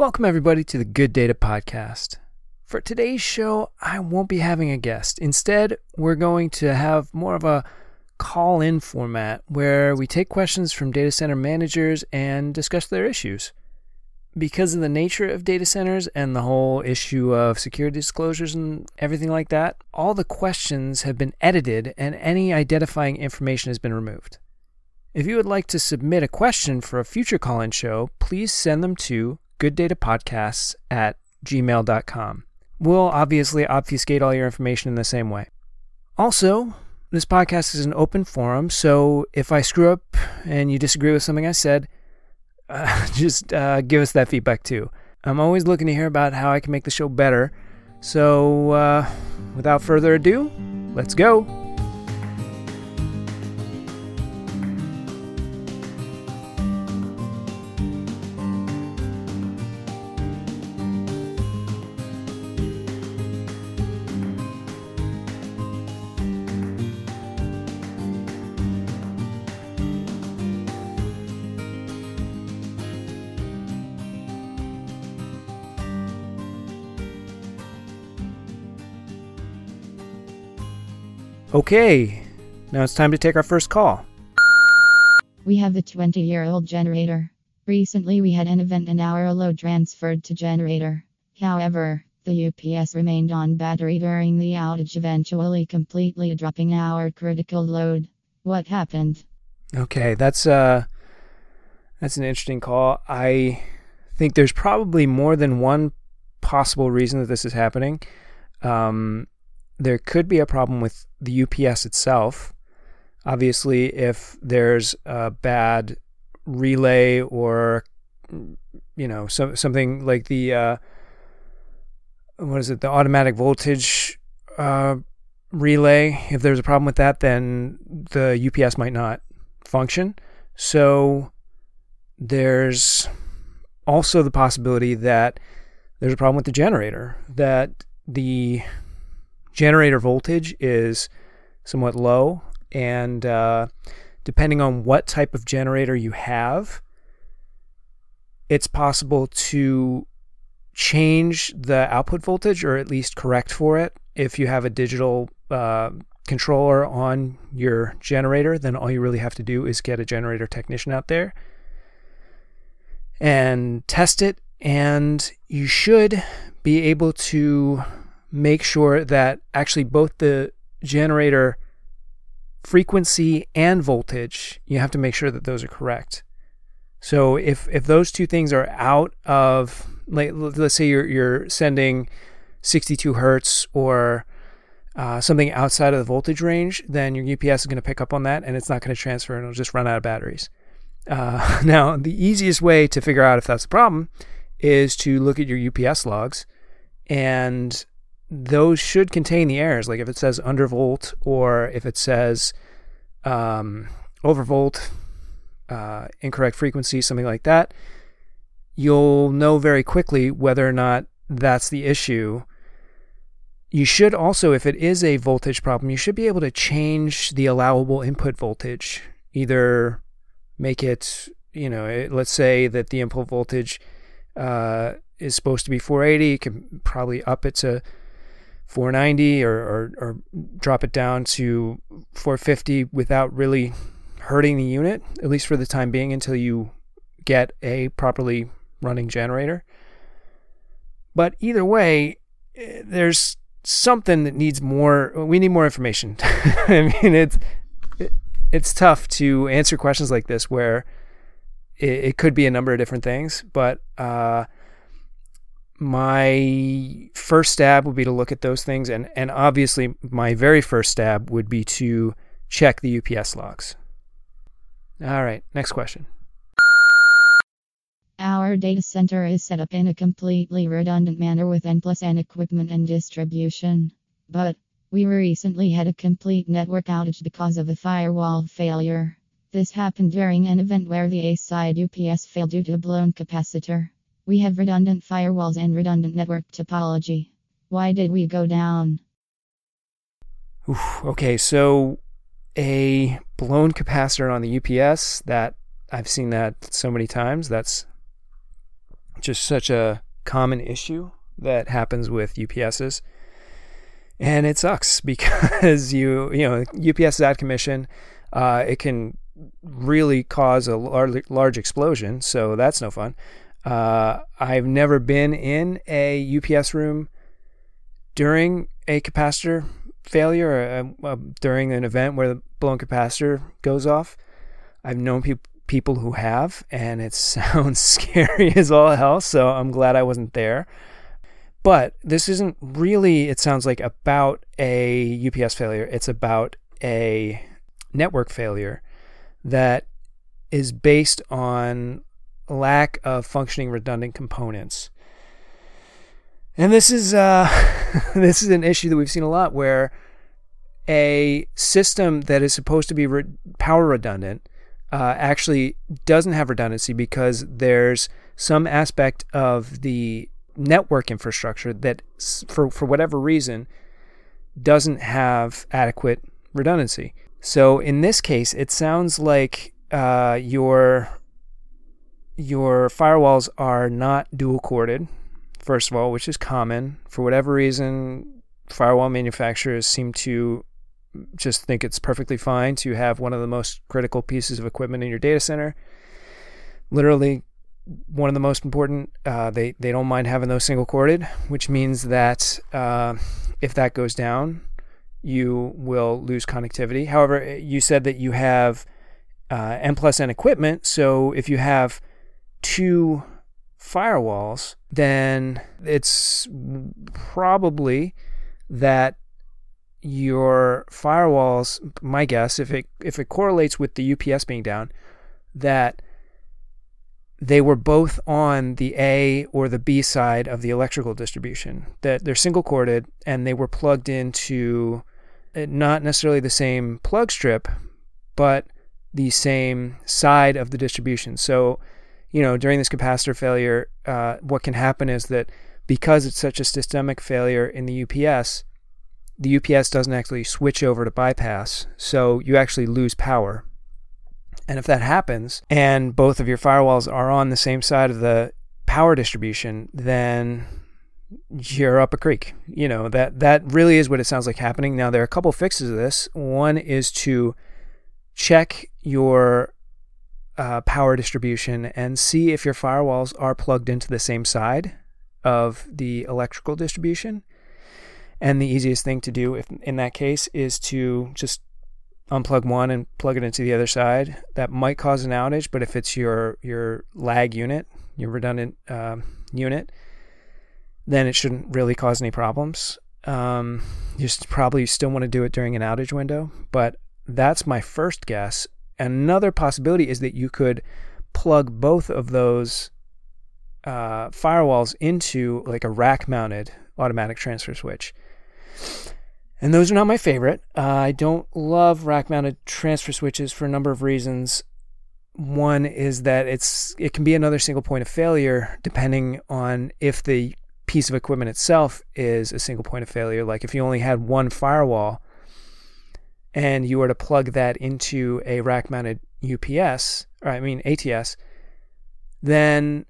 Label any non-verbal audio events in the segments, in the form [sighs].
Welcome, everybody, to the Good Data Podcast. For today's show, I won't be having a guest. Instead, we're going to have more of a call in format where we take questions from data center managers and discuss their issues. Because of the nature of data centers and the whole issue of security disclosures and everything like that, all the questions have been edited and any identifying information has been removed. If you would like to submit a question for a future call in show, please send them to gooddatapodcasts at gmail.com. We'll obviously obfuscate all your information in the same way. Also, this podcast is an open forum, so if I screw up and you disagree with something I said, [laughs] uh, just uh, give us that feedback too. I'm always looking to hear about how I can make the show better. So, uh, without further ado, let's go. Okay, now it's time to take our first call. We have a 20 year old generator. Recently, we had an event and our load transferred to generator. However, the UPS remained on battery during the outage, eventually completely dropping our critical load. What happened? Okay, that's uh that's an interesting call. I think there's probably more than one possible reason that this is happening. Um, there could be a problem with the UPS itself. Obviously, if there's a bad relay or you know so, something like the uh, what is it the automatic voltage uh, relay if there's a problem with that then the UPS might not function so there's also the possibility that there's a problem with the generator that the generator voltage is somewhat low, and uh, depending on what type of generator you have, it's possible to change the output voltage or at least correct for it. If you have a digital uh, controller on your generator, then all you really have to do is get a generator technician out there and test it, and you should be able to make sure that actually both the generator frequency and voltage, you have to make sure that those are correct. So if if those two things are out of like let's say you're you're sending 62 hertz or uh, something outside of the voltage range, then your UPS is going to pick up on that and it's not going to transfer and it'll just run out of batteries. Uh, [laughs] now, the easiest way to figure out if that's the problem is to look at your UPS logs and those should contain the errors. Like if it says undervolt or if it says um, overvolt, uh, incorrect frequency, something like that, you'll know very quickly whether or not that's the issue. You should also, if it is a voltage problem, you should be able to change the allowable input voltage. Either make it, you know, it, let's say that the input voltage uh, is supposed to be 480, you can probably up it to 490 or, or, or drop it down to 450 without really hurting the unit, at least for the time being, until you get a properly running generator. But either way, there's something that needs more. We need more information. [laughs] I mean, it's it's tough to answer questions like this where it, it could be a number of different things, but uh, my first stab would be to look at those things and and obviously my very first stab would be to check the UPS logs. All right, next question. Our data center is set up in a completely redundant manner with N plus N equipment and distribution. But we recently had a complete network outage because of a firewall failure. This happened during an event where the A side UPS failed due to a blown capacitor. We have redundant firewalls and redundant network topology. Why did we go down? Oof, okay, so a blown capacitor on the UPS that I've seen that so many times. That's just such a common issue that happens with UPSs. And it sucks [laughs] because you, you know, UPS is out of commission. Uh, it can really cause a large, large explosion. So that's no fun. Uh, I've never been in a UPS room during a capacitor failure or uh, uh, during an event where the blown capacitor goes off. I've known pe- people who have, and it [laughs] sounds scary as all hell. So I'm glad I wasn't there. But this isn't really, it sounds like, about a UPS failure. It's about a network failure that is based on lack of functioning redundant components. And this is uh, [laughs] this is an issue that we've seen a lot where a system that is supposed to be re- power redundant uh, actually doesn't have redundancy because there's some aspect of the network infrastructure that, for for whatever reason, doesn't have adequate redundancy. So in this case, it sounds like uh, your your firewalls are not dual corded, first of all, which is common. For whatever reason, firewall manufacturers seem to just think it's perfectly fine to have one of the most critical pieces of equipment in your data center. Literally, one of the most important. Uh, they they don't mind having those single corded, which means that uh, if that goes down, you will lose connectivity. However, you said that you have uh, N plus N equipment, so if you have two firewalls, then it's probably that your firewalls, my guess, if it if it correlates with the UPS being down, that they were both on the A or the B side of the electrical distribution. That they're single corded and they were plugged into uh, not necessarily the same plug strip, but the same side of the distribution. So, you know, during this capacitor failure, uh, what can happen is that because it's such a systemic failure in the UPS, the UPS doesn't actually switch over to bypass. So you actually lose power. And if that happens and both of your firewalls are on the same side of the power distribution, then you're up a creek. You know, that that really is what it sounds like happening. Now there are a couple fixes to this. One is to check your uh, power distribution and see if your firewalls are plugged into the same side of the electrical distribution. And the easiest thing to do if, in that case is to just unplug one and plug it into the other side. That might cause an outage, but if it's your your lag unit, your redundant uh, unit, then it shouldn't really cause any problems. Um, you probably still want to do it during an outage window, but that's my first guess. Another possibility is that you could plug both of those uh, firewalls into like a rack mounted automatic transfer switch. And those are not my favorite. Uh, I don't love rack mounted transfer switches for a number of reasons. One is that it's it can be another single point of failure depending on if the piece of equipment itself is a single point of failure. Like if you only had one firewall and you were to plug that into a rack mounted UPS, or I mean ATS, then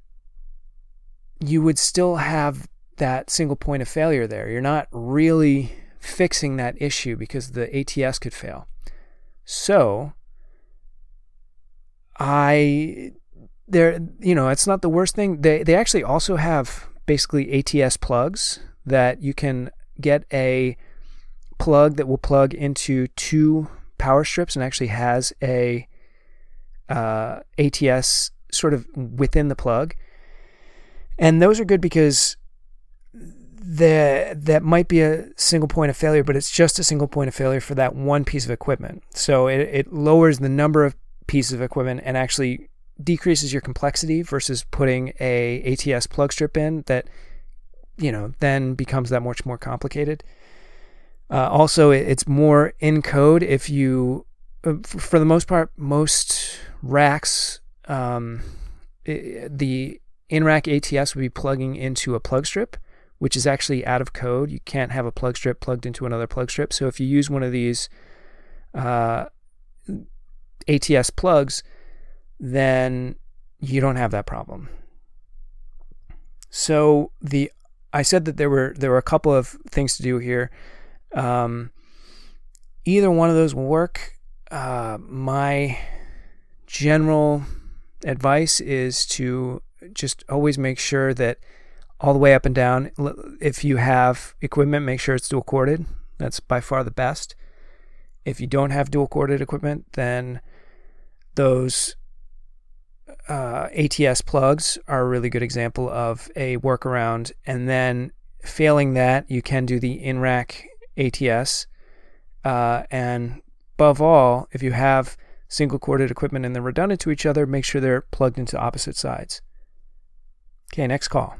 you would still have that single point of failure there. You're not really fixing that issue because the ATS could fail. So I there you know, it's not the worst thing. They they actually also have basically ATS plugs that you can get a plug that will plug into two power strips and actually has a uh, ATS sort of within the plug. And those are good because the, that might be a single point of failure, but it's just a single point of failure for that one piece of equipment. So it, it lowers the number of pieces of equipment and actually decreases your complexity versus putting a ATS plug strip in that you know then becomes that much more complicated. Uh, also, it's more in code if you, uh, for the most part, most racks, um, the in rack ATS would be plugging into a plug strip, which is actually out of code. You can't have a plug strip plugged into another plug strip. So if you use one of these uh, ATS plugs, then you don't have that problem. So the I said that there were there were a couple of things to do here. Um, either one of those will work. Uh, my general advice is to just always make sure that all the way up and down. If you have equipment, make sure it's dual corded. That's by far the best. If you don't have dual corded equipment, then those uh, ATS plugs are a really good example of a workaround. And then failing that, you can do the in rack ATS. Uh, and above all, if you have single corded equipment and they're redundant to each other, make sure they're plugged into opposite sides. Okay, next call.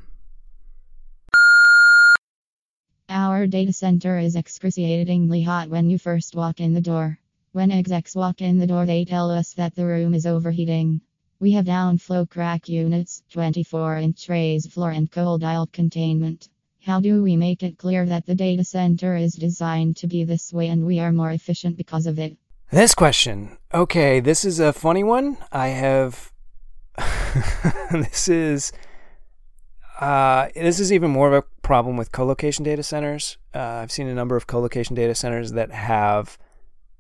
Our data center is excruciatingly hot when you first walk in the door. When execs walk in the door, they tell us that the room is overheating. We have downflow CRAC units, 24 inch raised floor, and cold aisle containment. How do we make it clear that the data center is designed to be this way and we are more efficient because of it? This question. Okay, this is a funny one. I have. [laughs] this is. Uh, this is even more of a problem with colocation data centers. Uh, I've seen a number of colocation data centers that have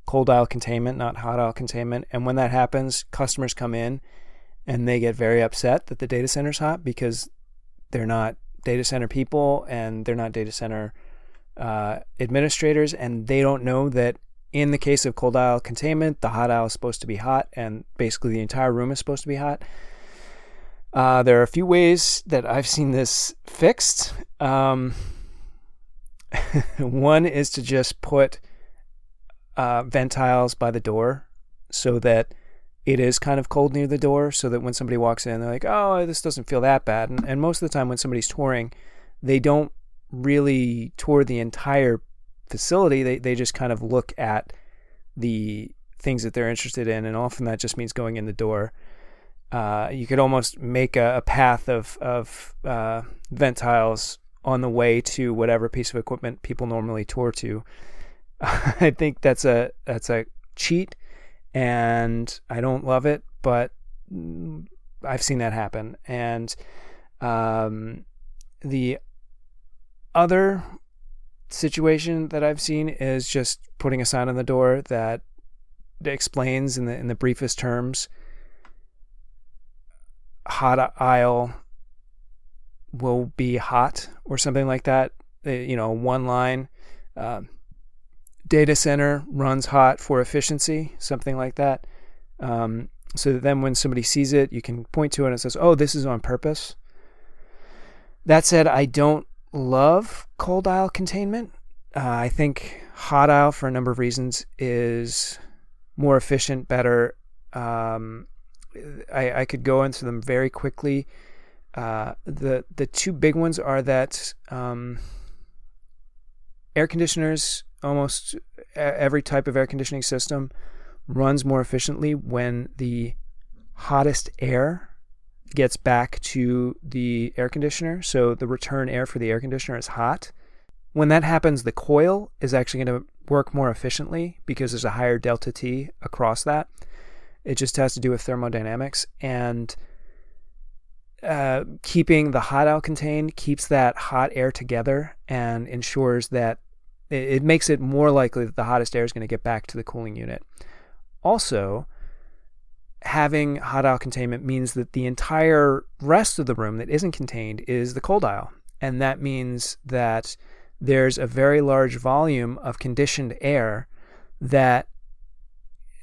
cold aisle containment, not hot aisle containment. And when that happens, customers come in and they get very upset that the data center's hot because they're not data center people and they're not data center uh, administrators, and they don't know that in the case of cold aisle containment, the hot aisle is supposed to be hot, and basically the entire room is supposed to be hot. Uh, there are a few ways that I've seen this fixed. Um, [laughs] one is to just put uh, ventiles by the door so that it is kind of cold near the door, so that when somebody walks in, they're like, oh, this doesn't feel that bad. And, and most of the time, when somebody's touring, they don't really tour the entire facility. They, they just kind of look at the things that they're interested in, and often that just means going in the door. Uh, you could almost make a, a path of, of uh, ventiles on the way to whatever piece of equipment people normally tour to. [laughs] I think that's a that's a cheat, and I don't love it, but I've seen that happen. And um, the other situation that I've seen is just putting a sign on the door that explains in the in the briefest terms hot aisle will be hot or something like that. You know, one line. Um, data center runs hot for efficiency, something like that. Um, so that then when somebody sees it, you can point to it and it says, oh, this is on purpose. That said, I don't love cold aisle containment. Uh, I think hot aisle, for a number of reasons, is more efficient, better. Um, I, I, could go into them very quickly. Uh, the the two big ones are that um, air conditioners almost every type of air conditioning system runs more efficiently when the hottest air gets back to the air conditioner. So the return air for the air conditioner is hot. When that happens, the coil is actually going to work more efficiently because there's a higher delta T across that. It just has to do with thermodynamics. And uh, keeping the hot aisle contained keeps that hot air together and ensures that it makes it more likely that the hottest air is going to get back to the cooling unit. Also, having hot aisle containment means that the entire rest of the room that isn't contained is the cold aisle. And that means that there's a very large volume of conditioned air that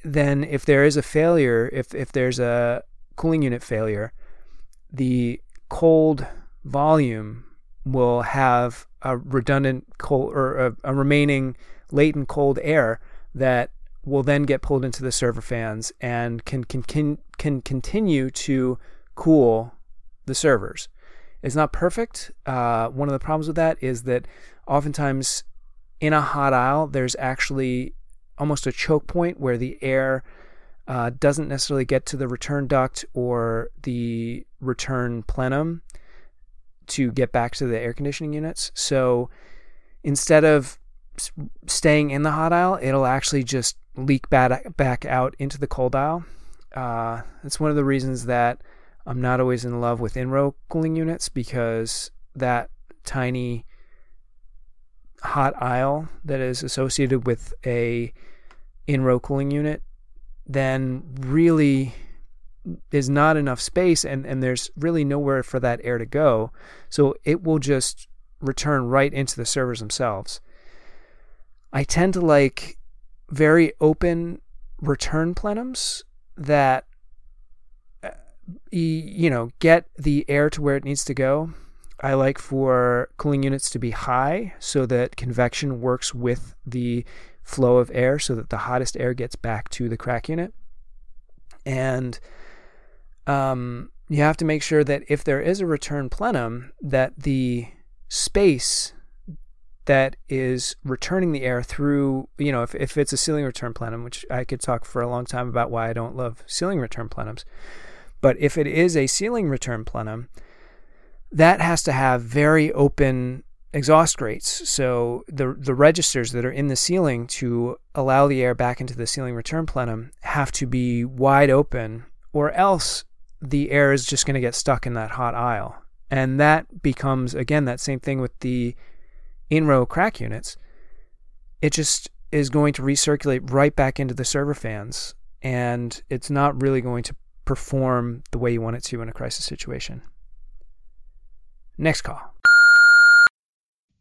then if there is a failure, if, if there's a cooling unit failure, the cold volume will have a redundant cold or a, a remaining latent cold air that will then get pulled into the server fans and can can can, can continue to cool the servers. It's not perfect. Uh, one of the problems with that is that oftentimes in a hot aisle, there's actually almost a choke point where the air uh, doesn't necessarily get to the return duct or the return plenum to get back to the air conditioning units. So instead of staying in the hot aisle, it'll actually just leak back out into the cold aisle. Uh, that's one of the reasons that I'm not always in love with in-row cooling units because that tiny hot aisle that is associated with a in-row cooling unit then really is not enough space and, and there's really nowhere for that air to go. So it will just return right into the servers themselves. I tend to like very open return plenums that uh, you know get the air to where it needs to go. I like for cooling units to be high so that convection works with the flow of air so that the hottest air gets back to the CRAC unit. And um, you have to make sure that if there is a return plenum, that the space that is returning the air through, you know, if, if it's a ceiling return plenum, which I could talk for a long time about why I don't love ceiling return plenums, but if it is a ceiling return plenum, that has to have very open exhaust grates. So the the registers that are in the ceiling to allow the air back into the ceiling return plenum have to be wide open, or else the air is just going to get stuck in that hot aisle. And that becomes, again, that same thing with the in row CRAC units. It just is going to recirculate right back into the server fans, and it's not really going to perform the way you want it to in a crisis situation. Next call.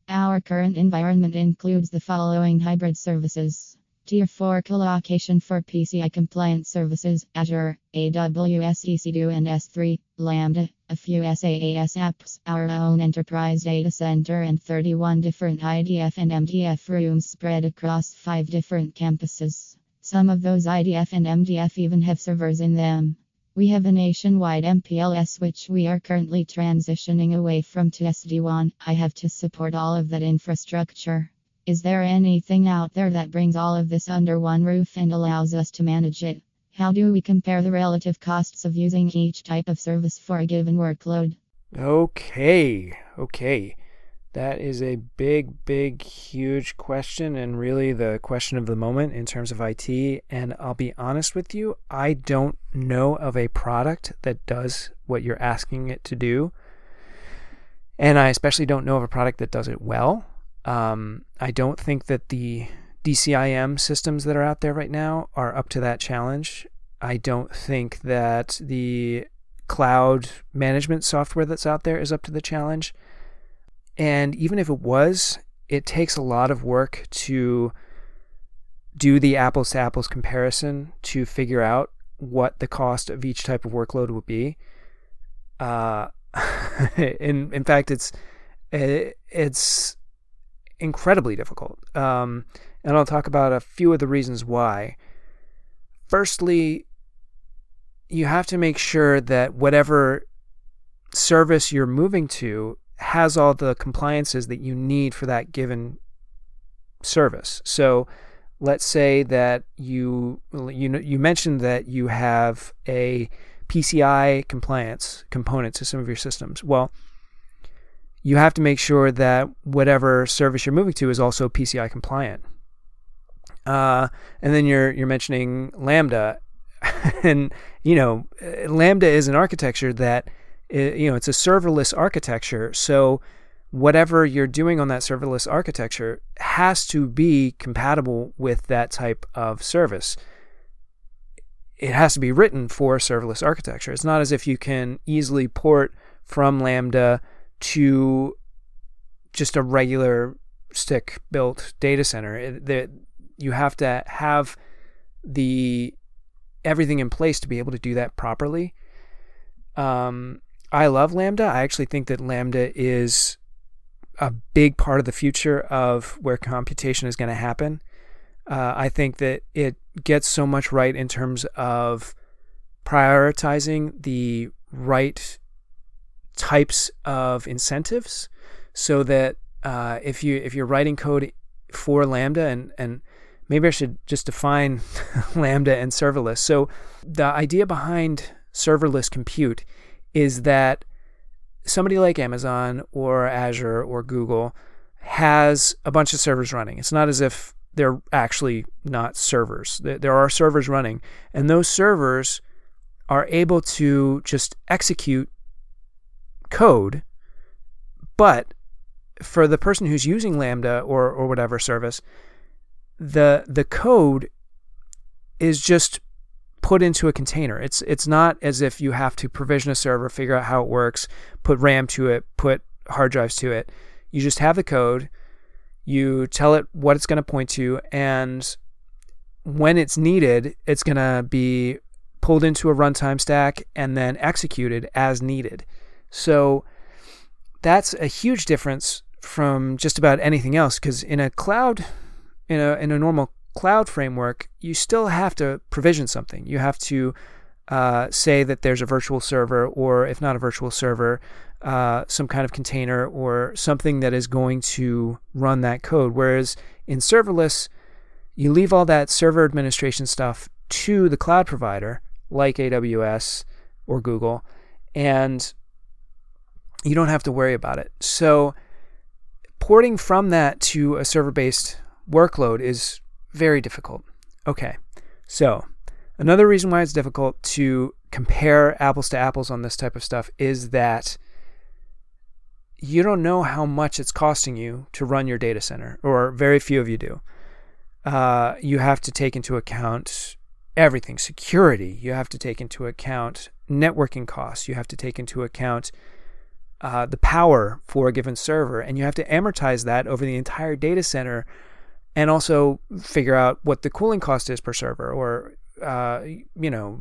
Our current environment includes the following hybrid services Tier 4 colocation for PCI compliant services Azure, AWS EC2 and S3, Lambda, a few SaaS apps, our own enterprise data center, and 31 different IDF and MDF rooms spread across five different campuses. Some of those IDF and MDF even have servers in them. We have a nationwide MPLS which we are currently transitioning away from to SD-WAN. I have to support all of that infrastructure. Is there anything out there that brings all of this under one roof and allows us to manage it? How do we compare the relative costs of using each type of service for a given workload? Okay, okay. That is a big, big, huge question, and really the question of the moment in terms of IT. And I'll be honest with you, I don't know of a product that does what you're asking it to do. And I especially don't know of a product that does it well. Um, I don't think that the DCIM systems that are out there right now are up to that challenge. I don't think that the cloud management software that's out there is up to the challenge. And even if it was, it takes a lot of work to do the apples to apples comparison to figure out what the cost of each type of workload would be. Uh, [laughs] in in fact, it's it, it's incredibly difficult. Um, and I'll talk about a few of the reasons why. Firstly, you have to make sure that whatever service you're moving to has all the compliances that you need for that given service. So, let's say that you you you mentioned that you have a PCI compliance component to some of your systems. Well, you have to make sure that whatever service you're moving to is also PCI compliant. Uh, and then you're you're mentioning Lambda, [laughs] and you know Lambda is an architecture that you know it's a serverless architecture. So whatever you're doing on that serverless architecture has to be compatible with that type of service. It has to be written for serverless architecture. It's not as if you can easily port from Lambda to just a regular stick built data center. That you have to have the everything in place to be able to do that properly. Um, I love Lambda. I actually think that Lambda is a big part of the future of where computation is going to happen. Uh, I think that it gets so much right in terms of prioritizing the right types of incentives so that uh, if you if you're writing code for Lambda and and maybe I should just define [laughs] Lambda and serverless. So the idea behind serverless compute is that somebody like Amazon or Azure or Google has a bunch of servers running. It's not as if they're actually not servers. There are servers running, and those servers are able to just execute code, but for the person who's using Lambda or, or whatever service, the the code is just put into a container. It's it's not as if you have to provision a server, figure out how it works, put RAM to it, put hard drives to it. You just have the code, you tell it what it's going to point to, and when it's needed, it's going to be pulled into a runtime stack and then executed as needed. So that's a huge difference from just about anything else because in a cloud in a in a normal cloud framework, you still have to provision something. You have to uh, say that there's a virtual server, or if not a virtual server, uh, some kind of container or something that is going to run that code. Whereas in serverless, you leave all that server administration stuff to the cloud provider like AWS or Google, and you don't have to worry about it. So, porting from that to a server based workload is very difficult. Okay, so another reason why it's difficult to compare apples to apples on this type of stuff is that you don't know how much it's costing you to run your data center, or very few of you do. Uh, you have to take into account everything security, you have to take into account networking costs, you have to take into account uh, the power for a given server, and you have to amortize that over the entire data center and also figure out what the cooling cost is per server or uh, you know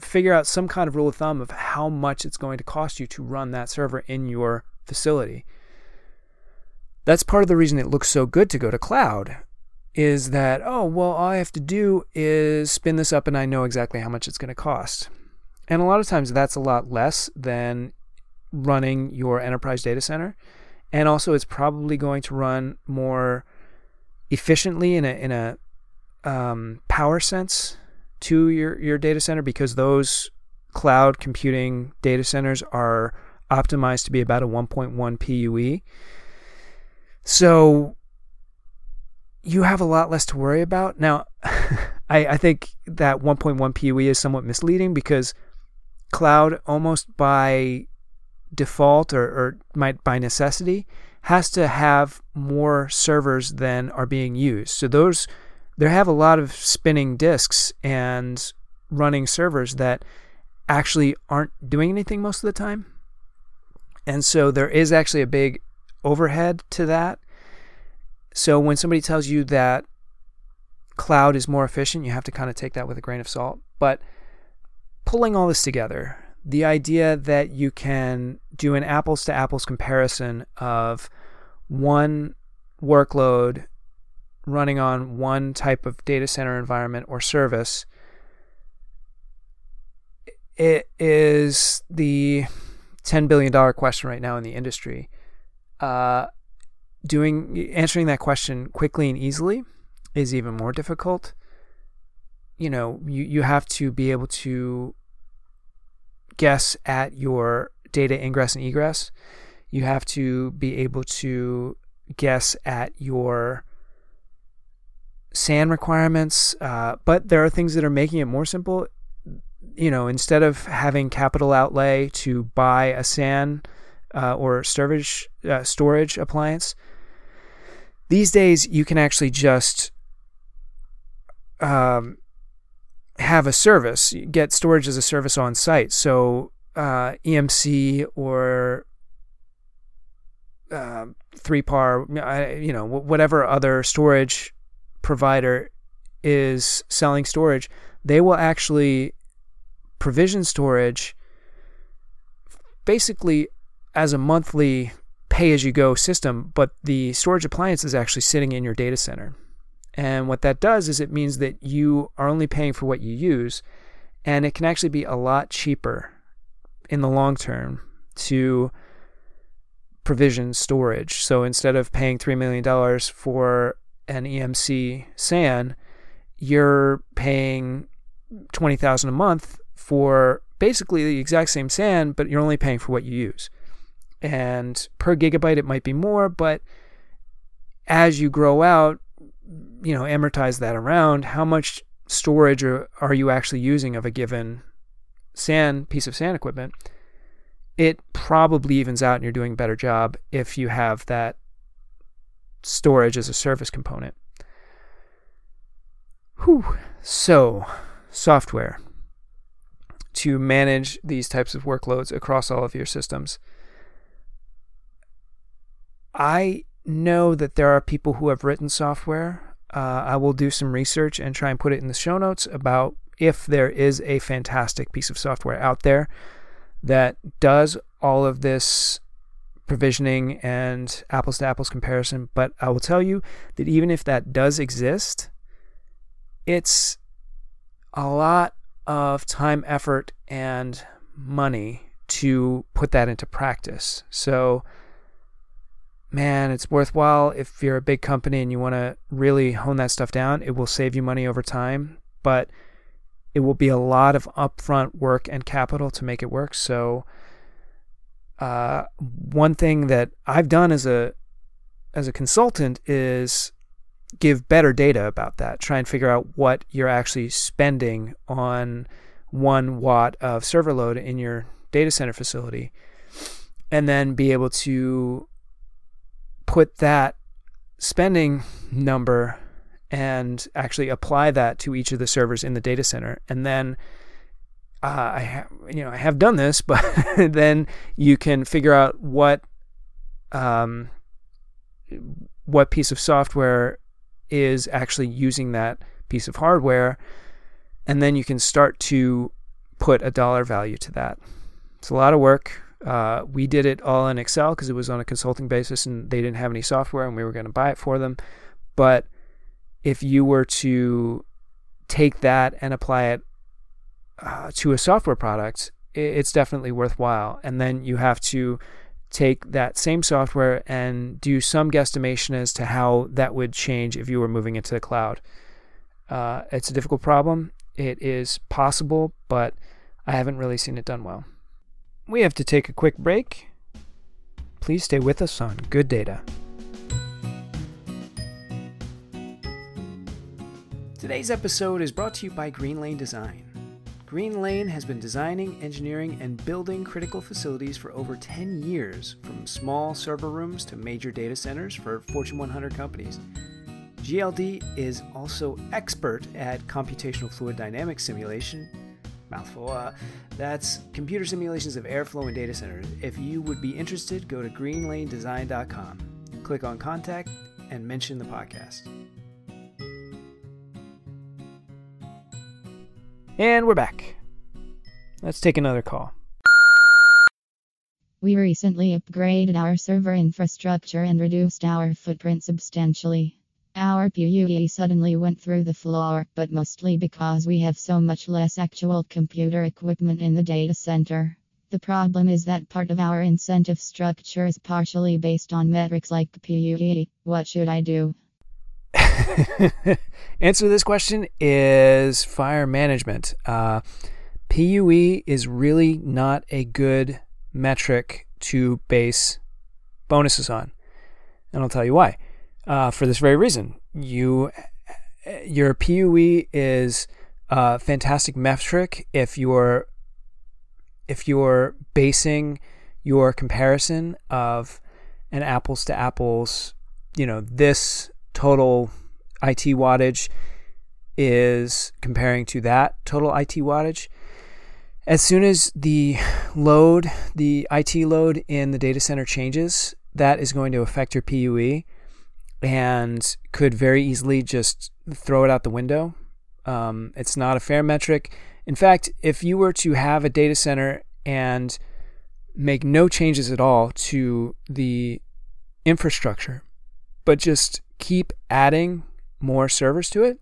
figure out some kind of rule of thumb of how much it's going to cost you to run that server in your facility. That's part of the reason it looks so good to go to cloud is that oh well all i have to do is spin this up and i know exactly how much it's going to cost. And a lot of times that's a lot less than running your enterprise data center and also it's probably going to run more efficiently in a in a um, power sense to your your data center because those cloud computing data centers are optimized to be about a 1.1 PUE. So you have a lot less to worry about. Now, [laughs] I, I think that 1.1 PUE is somewhat misleading because cloud almost by default or, or might by necessity has to have more servers than are being used. So those there have a lot of spinning disks and running servers that actually aren't doing anything most of the time. And so there is actually a big overhead to that. So when somebody tells you that cloud is more efficient, you have to kind of take that with a grain of salt. But pulling all this together, the idea that you can do an apples to apples comparison of one workload running on one type of data center environment or service it is the $10 billion question right now in the industry. Uh, doing answering that question quickly and easily is even more difficult. You know you, you have to be able to guess at your data ingress and egress. You have to be able to guess at your SAN requirements, uh, but there are things that are making it more simple. You know, instead of having capital outlay to buy a SAN uh, or storage uh, storage appliance, these days you can actually just um, have a service, get storage as a service on site. So uh, EMC or uh, 3PAR, you know, whatever other storage provider is selling storage, they will actually provision storage basically as a monthly pay as you go system, but the storage appliance is actually sitting in your data center. And what that does is it means that you are only paying for what you use, and it can actually be a lot cheaper in the long term to provision storage. So instead of paying $3 million for an EMC SAN, you're paying 20000 a month for basically the exact same SAN, but you're only paying for what you use. And per gigabyte, it might be more, but as you grow out, you know, amortize that around, how much storage are, you actually using of a given SAN piece of SAN equipment, it probably evens out and you're doing a better job if you have that storage as a service component. Whew. So, software to manage these types of workloads across all of your systems. I know that there are people who have written software. Uh, I will do some research and try and put it in the show notes about if there is a fantastic piece of software out there that does all of this provisioning and apples to apples comparison. But I will tell you that even if that does exist, it's a lot of time, effort, and money to put that into practice. So, man, it's worthwhile if you're a big company and you want to really hone that stuff down. It will save you money over time, but it will be a lot of upfront work and capital to make it work. So, uh, one thing that I've done as a as a consultant is give better data about that. Try and figure out what you're actually spending on one watt of server load in your data center facility, and then be able to put that spending number and actually apply that to each of the servers in the data center, and then. Uh, I have, you know, I have done this, [laughs] but then you can figure out what, um, what piece of software is actually using that piece of hardware. And then you can start to put a dollar value to that. It's a lot of work. Uh, we did it all in Excel because it was on a consulting basis and they didn't have any software and we were going to buy it for them. But if you were to take that and apply it uh, to a software product, it's definitely worthwhile. And then you have to take that same software and do some guesstimation as to how that would change if you were moving into the cloud. Uh, it's a difficult problem. It is possible, but I haven't really seen it done well. We have to take a quick break. Please stay with us on Good Data. Today's episode is brought to you by Green Lane Design. Green Lane has been designing, engineering, and building critical facilities for over 10 years, from small server rooms to major data centers for Fortune 100 companies. GLD is also expert at computational fluid dynamics simulation. Mouthful. Uh, that's computer simulations of airflow in data centers. If you would be interested, go to greenlanedesign.com. Click on contact and mention the podcast. And we're back. Let's take another call. We recently upgraded our server infrastructure and reduced our footprint substantially. Our PUE suddenly went through the floor, but mostly because we have so much less actual computer equipment in the data center. The problem is that part of our incentive structure is partially based on metrics like PUE. What should I do? [laughs] Answer to this question is fire management. Uh, PUE is really not a good metric to base bonuses on, and I'll tell you why. Uh, for this very reason, you your PUE is a fantastic metric if you're if you're basing your comparison of an apples to apples, you know, this total IT wattage is comparing to that total IT wattage. As soon as the load, the IT load in the data center changes, that is going to affect your PUE and could very easily just throw it out the window. Um, it's not a fair metric. In fact, if you were to have a data center and make no changes at all to the infrastructure, but just keep adding more servers to it,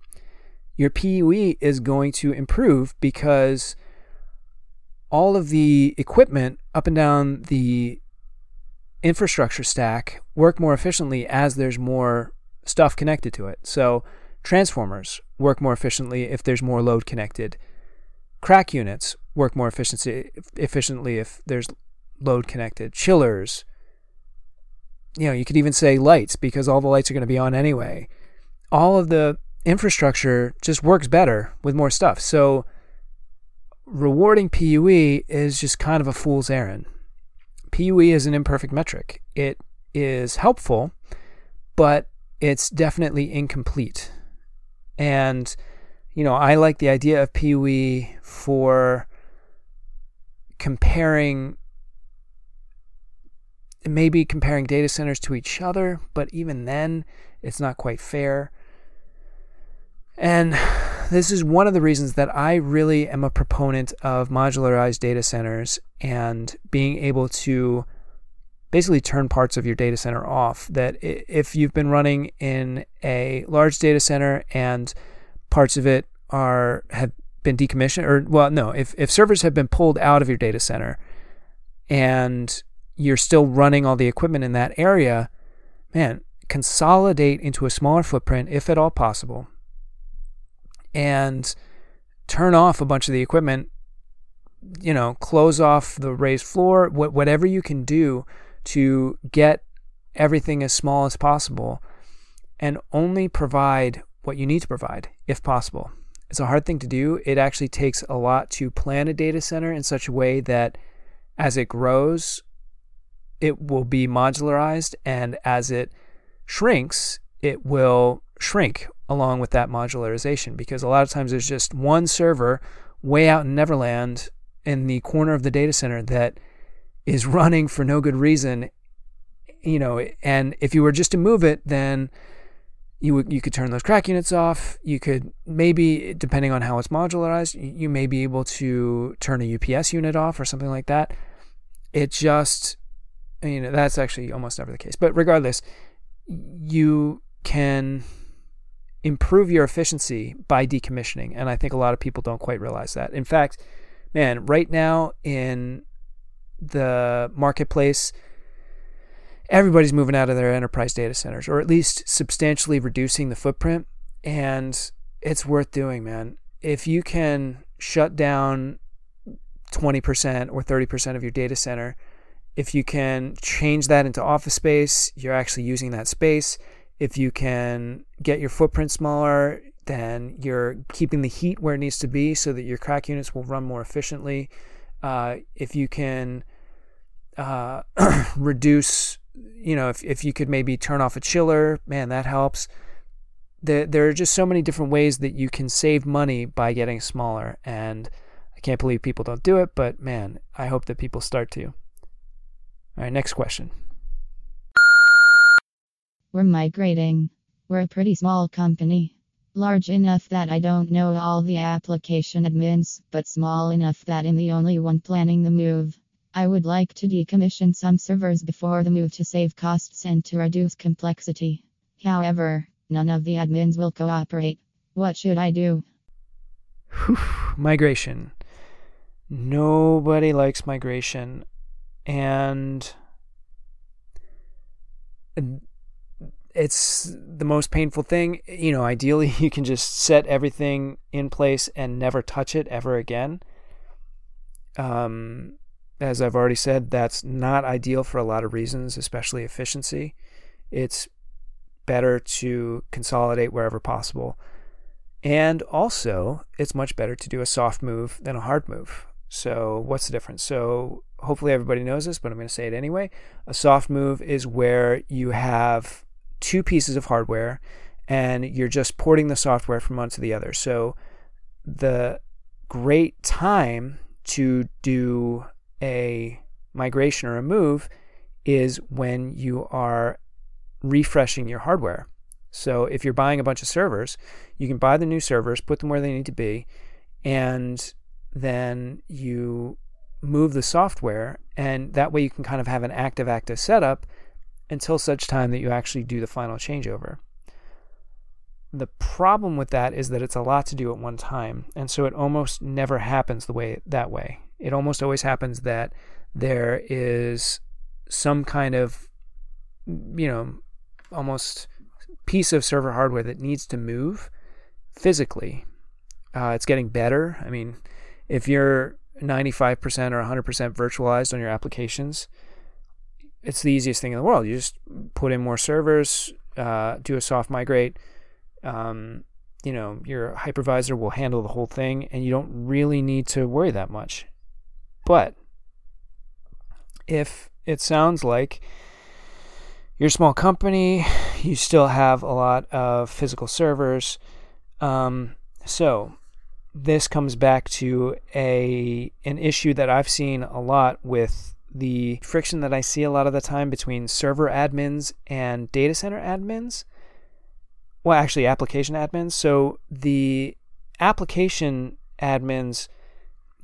your PUE is going to improve because all of the equipment up and down the infrastructure stack work more efficiently as there's more stuff connected to it. So transformers work more efficiently if there's more load connected. CRAC units work more efficiency, efficiently if there's load connected. Chillers, you know, you could even say lights because all the lights are going to be on anyway all of the infrastructure just works better with more stuff. So rewarding PUE is just kind of a fool's errand. PUE is an imperfect metric. It is helpful, but it's definitely incomplete. And, you know, I like the idea of PUE for comparing, maybe comparing data centers to each other, but even then, it's not quite fair. And this is one of the reasons that I really am a proponent of modularized data centers and being able to basically turn parts of your data center off. That if you've been running in a large data center and parts of it are have been decommissioned, or well, no, if if servers have been pulled out of your data center and you're still running all the equipment in that area, man, consolidate into a smaller footprint if at all possible, and turn off a bunch of the equipment. You know, close off the raised floor, whatever you can do to get everything as small as possible and only provide what you need to provide if possible. It's a hard thing to do. It actually takes a lot to plan a data center in such a way that as it grows, it will be modularized, and as it shrinks, it will shrink along with that modularization because a lot of times there's just one server way out in Neverland in the corner of the data center that is running for no good reason, you know, and if you were just to move it, then you you could turn those CRAC units off. You could maybe, depending on how it's modularized, you may be able to turn a UPS unit off or something like that. It just, you know, that's actually almost never the case. But regardless, you can improve your efficiency by decommissioning, and I think a lot of people don't quite realize that. In fact, man, right now in the marketplace, everybody's moving out of their enterprise data centers, or at least substantially reducing the footprint. And it's worth doing, man. If you can shut down 20% or 30% of your data center, if you can change that into office space, you're actually using that space. If you can get your footprint smaller, then you're keeping the heat where it needs to be so that your CRAC units will run more efficiently. Uh, if you can uh, [clears throat] reduce, you know, if, if you could maybe turn off a chiller, man, that helps. There, there are just so many different ways that you can save money by getting smaller. And I can't believe people don't do it, but man, I hope that people start to. All right, next question. We're migrating. We're a pretty small company. Large enough that I don't know all the application admins, but small enough that I'm the only one planning the move. I would like to decommission some servers before the move to save costs and to reduce complexity. However, none of the admins will cooperate. What should I do? Whew, migration. Nobody likes migration. And it's the most painful thing. You know, ideally, [laughs] you can just set everything in place and never touch it ever again. Um, as I've already said, that's not ideal for a lot of reasons, especially efficiency. It's better to consolidate wherever possible. And also, it's much better to do a soft move than a hard move. So, what's the difference? So, hopefully, everybody knows this, but I'm going to say it anyway. A soft move is where you have two pieces of hardware and you're just porting the software from one to the other. So the great time to do a migration or a move is when you are refreshing your hardware. So if you're buying a bunch of servers, you can buy the new servers, put them where they need to be, and then you move the software and that way you can kind of have an active active setup until such time that you actually do the final changeover. The problem with that is that it's a lot to do at one time, and so it almost never happens the way that way. It almost always happens that there is some kind of you know almost piece of server hardware that needs to move physically. Uh, it's getting better. I mean, if you're 95% or 100% virtualized on your applications, it's the easiest thing in the world. You just put in more servers, uh, do a soft migrate, um, you know, your hypervisor will handle the whole thing and you don't really need to worry that much. But if it sounds like you're a small company, you still have a lot of physical servers. Um, so this comes back to a an issue that I've seen a lot with the friction that I see a lot of the time between server admins and data center admins. Well, actually, application admins. So the application admins,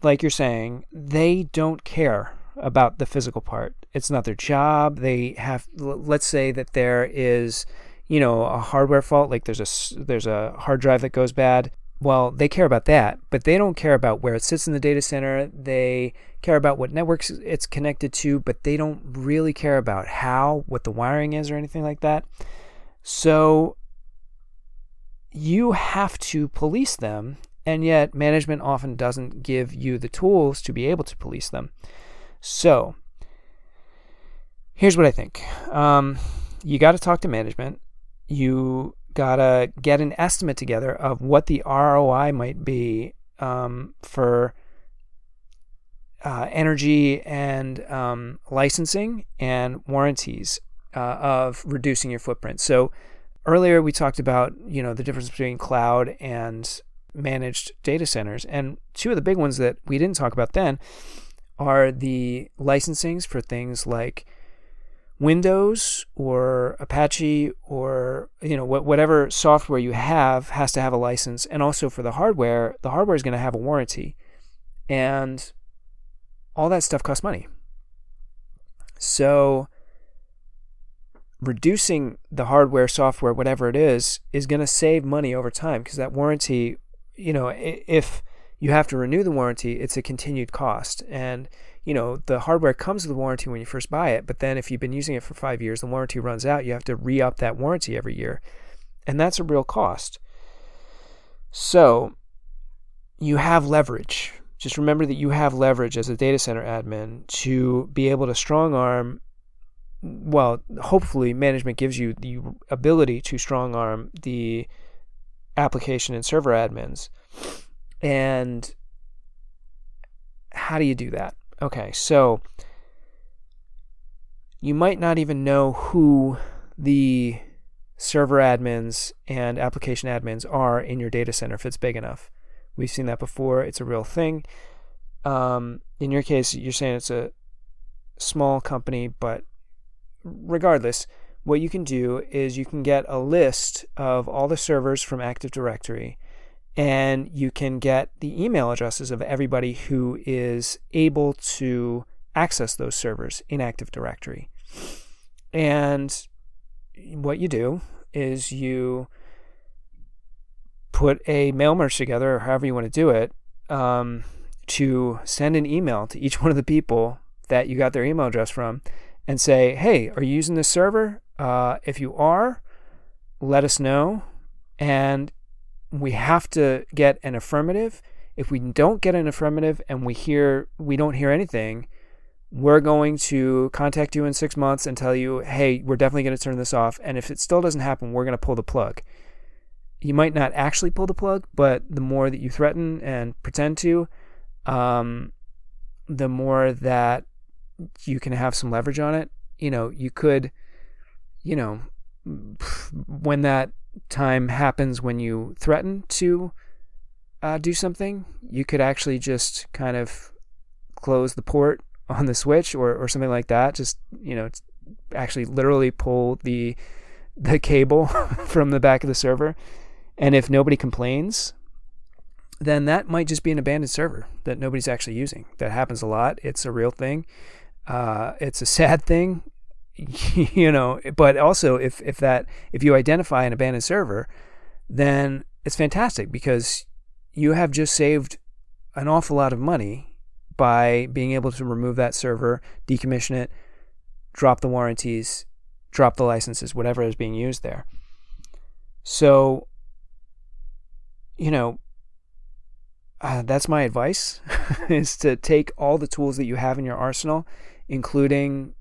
like you're saying, they don't care about the physical part. It's not their job. They have, let's say that there is, you know, a hardware fault, like there's a there's a hard drive that goes bad well, they care about that, but they don't care about where it sits in the data center. They care about what networks it's connected to, but they don't really care about how, what the wiring is, or anything like that. So you have to police them, and yet management often doesn't give you the tools to be able to police them. So here's what I think um, you got to talk to management. You gotta get an estimate together of what the ROI might be um, for uh, energy and um, licensing and warranties uh, of reducing your footprint. So earlier we talked about you know the difference between cloud and managed data centers, and two of the big ones that we didn't talk about then are the licensings for things like Windows or Apache or you know whatever software you have has to have a license, and also for the hardware, the hardware is going to have a warranty, and all that stuff costs money. So reducing the hardware, software, whatever it is, is going to save money over time. Because that warranty, you know, if you have to renew the warranty, it's a continued cost, and you know, the hardware comes with a warranty when you first buy it, but then if you've been using it for five years, the warranty runs out, you have to re up that warranty every year. And that's a real cost. So you have leverage. Just remember that you have leverage as a data center admin to be able to strong arm. Well, hopefully, management gives you the ability to strong arm the application and server admins. And how do you do that? Okay, so you might not even know who the server admins and application admins are in your data center if it's big enough. We've seen that before, it's a real thing. Um, in your case, you're saying it's a small company, but regardless, what you can do is you can get a list of all the servers from Active Directory and you can get the email addresses of everybody who is able to access those servers in Active Directory. And what you do is you put a mail merge together, or however you want to do it, um, to send an email to each [laughs] one of the people that you got their email address from and say, hey, are you using this server? Uh, if you are, let us know. And we have to get an affirmative. If we don't get an affirmative and we hear we don't hear anything, we're going to contact you in six months and tell you, hey, we're definitely going to turn this off. And if it still doesn't happen, we're going to pull the plug. You might not actually pull the plug, but the more that you threaten and pretend to, um, the more that you can have some leverage on it. You know, you could, you know, when that time happens when you threaten to uh, do something, you could actually just kind of close the port [laughs] on the switch or, or something like that. Just, you know, actually literally pull the the cable [laughs] from the back of the server. And if nobody complains, then that might just be an abandoned server that nobody's actually using. That happens a lot. It's a real thing. Uh, it's a [laughs] sad thing. [laughs] you know, but also if if that if you identify an abandoned server, then it's fantastic because you have just saved an awful lot of money by being able to remove that server, decommission it, drop the warranties, drop the licenses, whatever is being used there. So, you know, uh, that's my advice [laughs] is to take all the tools that you have in your arsenal, including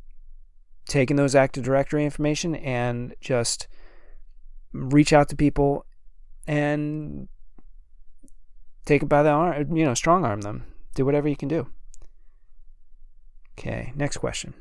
taking those Active Directory information and just reach out to people and take it by the arm, you know, strong arm them. Do whatever you can do. Okay, next question.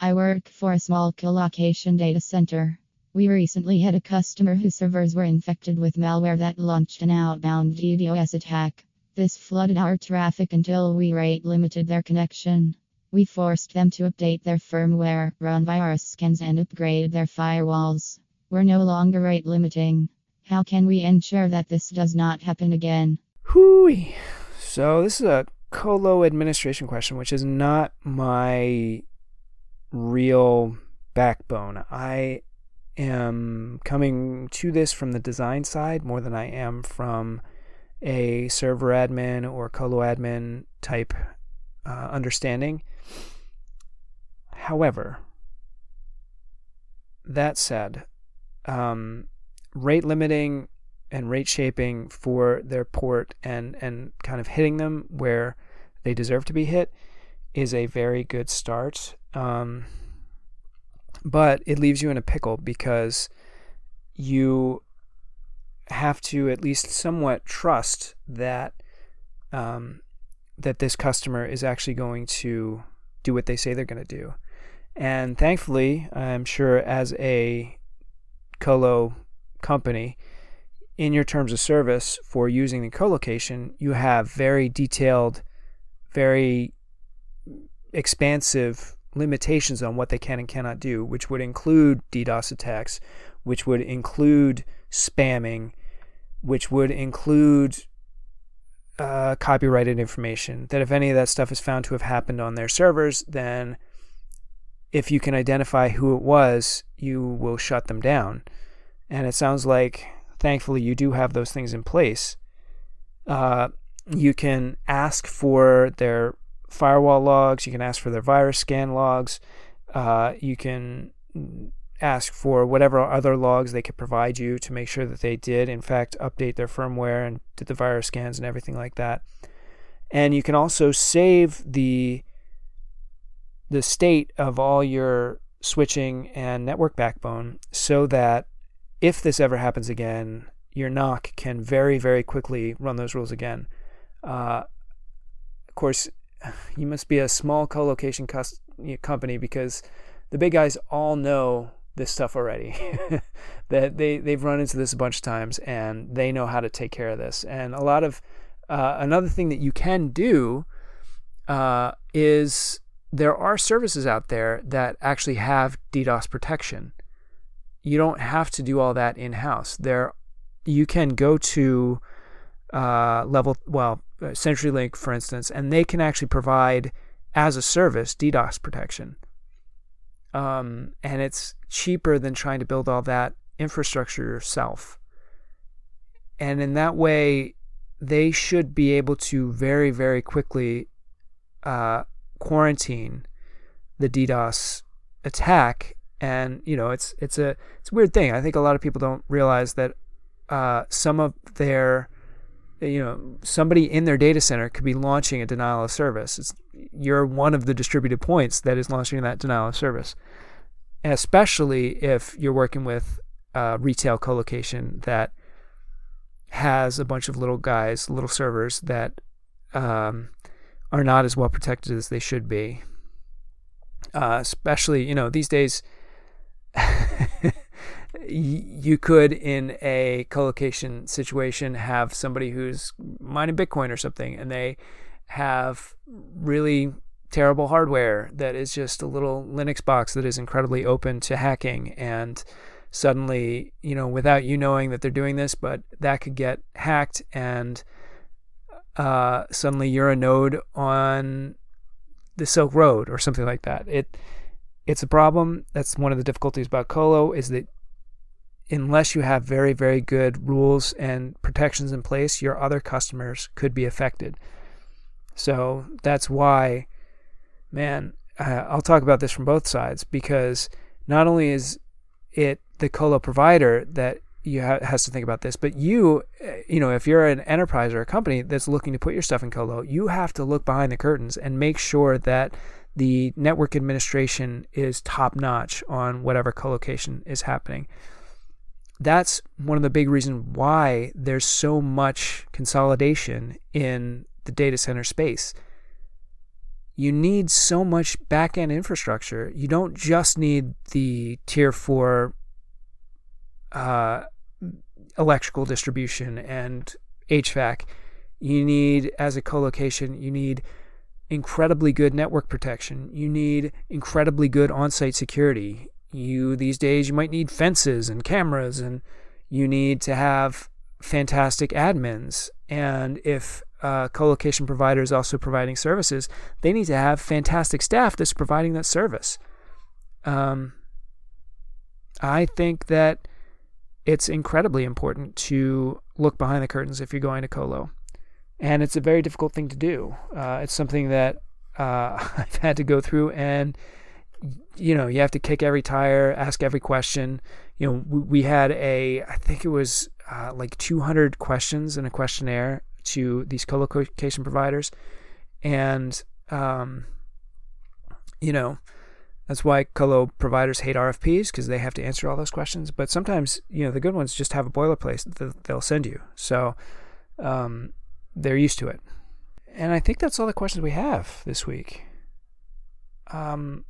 I work for a small colocation data center. We recently had a customer whose servers were infected with malware that launched an outbound DDoS attack. This flooded our traffic until we rate limited their connection. We forced them to update their firmware, run virus scans, and upgrade their firewalls. We're no longer rate limiting. How can we ensure that this does not happen again? Hooey. So this is a colo administration question, which is not my real backbone. I am coming to this from the design side more than I am from a server admin or colo admin type uh, understanding. However, that said, um, rate limiting and rate shaping for their port and, and kind of hitting them where they deserve to be hit is a very good start. Um, but it leaves you in a pickle because you have to at least somewhat trust that um, that this customer is actually going to do what they say they're going to do. And thankfully, I'm sure as a colo company, in your terms of service for using the colocation, you have very detailed, very expansive limitations on what they can and cannot do, which would include DDoS attacks, which would include spamming, which would include uh, copyrighted information. That if any of that stuff is found to have happened on their servers, then if you can identify who it was, you will shut them down. And it sounds like, thankfully, you do have those things in place. Uh, you can ask for their firewall logs, you can ask for their virus scan logs, uh, you can ask for whatever other logs they could provide you to make sure that they did, in fact, update their firmware and did the virus scans and everything like that. And you can also save the the state of all your switching and network backbone so that if this ever happens again, your NOC can very, very quickly run those rules again. Uh, of course, [sighs] you must be a small co-location cus- company because the big guys all know this stuff already. [laughs] that they they've run into this a bunch of times and they know how to take care of this. And a lot of uh, another thing that you can do uh, is there are services out there that actually have DDoS protection. You don't have to do all that in house. There, you can go to uh, level well uh, CenturyLink, for instance, and they can actually provide as a service DDoS protection. Um, and it's cheaper than trying to build all that infrastructure yourself. And in that way, they should be able to very, very quickly uh, quarantine the DDoS attack. And you know, it's it's a it's a weird thing. I think a lot of people don't realize that uh, some of their you know somebody in their data center could be launching a denial of service. It's, you're one of the distributed points that is launching that denial of service, especially if you're working with a retail colocation that has a bunch of little guys, little servers that um, are not as well protected as they should be. Uh, especially, you know, these days. [laughs] you could in a colocation situation have somebody who's mining bitcoin or something and they have really terrible hardware that is just a little linux box that is incredibly open to hacking and suddenly you know without you knowing that they're doing this but that could get hacked and uh, suddenly you're a node on the silk road or something like that. It it's a problem. That's one of the difficulties about colo is that unless you have very, very good rules and protections in place, your other customers could be affected. So that's why, man, uh, I'll talk about this from both sides because not only is it the colo provider that you ha- has to think about this, but you, uh, you know, if you're an enterprise or a company that's looking to put your stuff in colo, you have to look behind the curtains and make sure that the network administration is top notch on whatever colocation is happening. That's one of the big reasons why there's so much consolidation in the data center space. You need so much back end infrastructure. You don't just need the tier four uh, electrical distribution and HVAC. You need, as a colocation, you need incredibly good network protection. You need incredibly good on-site security. You these days you might need fences and cameras and you need to have fantastic admins. And if uh, co-location provider is also providing services, they need to have fantastic staff that's providing that service. Um, I think that it's incredibly important to look behind the curtains if you're going to colo and it's a very difficult thing to do. Uh, it's something that uh, [laughs] I've had to go through, and you know, you have to kick every tire, ask every question. You know, we, we had a, I think it was uh, like 200 questions in a questionnaire to these co-location providers, and um, you know, that's why colo providers hate RFPs because they have to answer all those questions. But sometimes, you know, the good ones just have a boilerplate that they'll send you. So. Um, they're used to it. And I think that's all the questions we have this week. Um,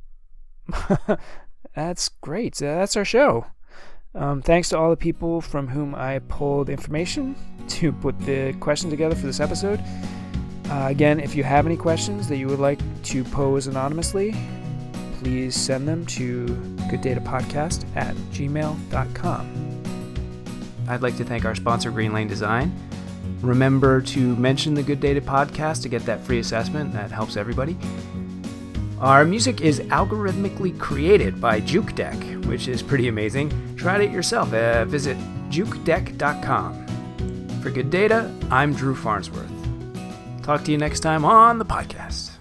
[laughs] that's great. Uh, that's our show. Um, thanks to all the people from whom I pulled information to put the question together for this episode. Uh, again, if you have any questions that you would like to pose anonymously, please send them to gooddatapodcast at gmail.com. I'd like to thank our sponsor, Green Lane Design. Remember to mention the Good Data podcast to get that free assessment. That helps everybody. Our music is algorithmically created by JukeDeck, which is pretty amazing. Try it yourself. Uh, visit jukedeck.com. For Good Data, I'm Drew Farnsworth. Talk to you next time on the podcast.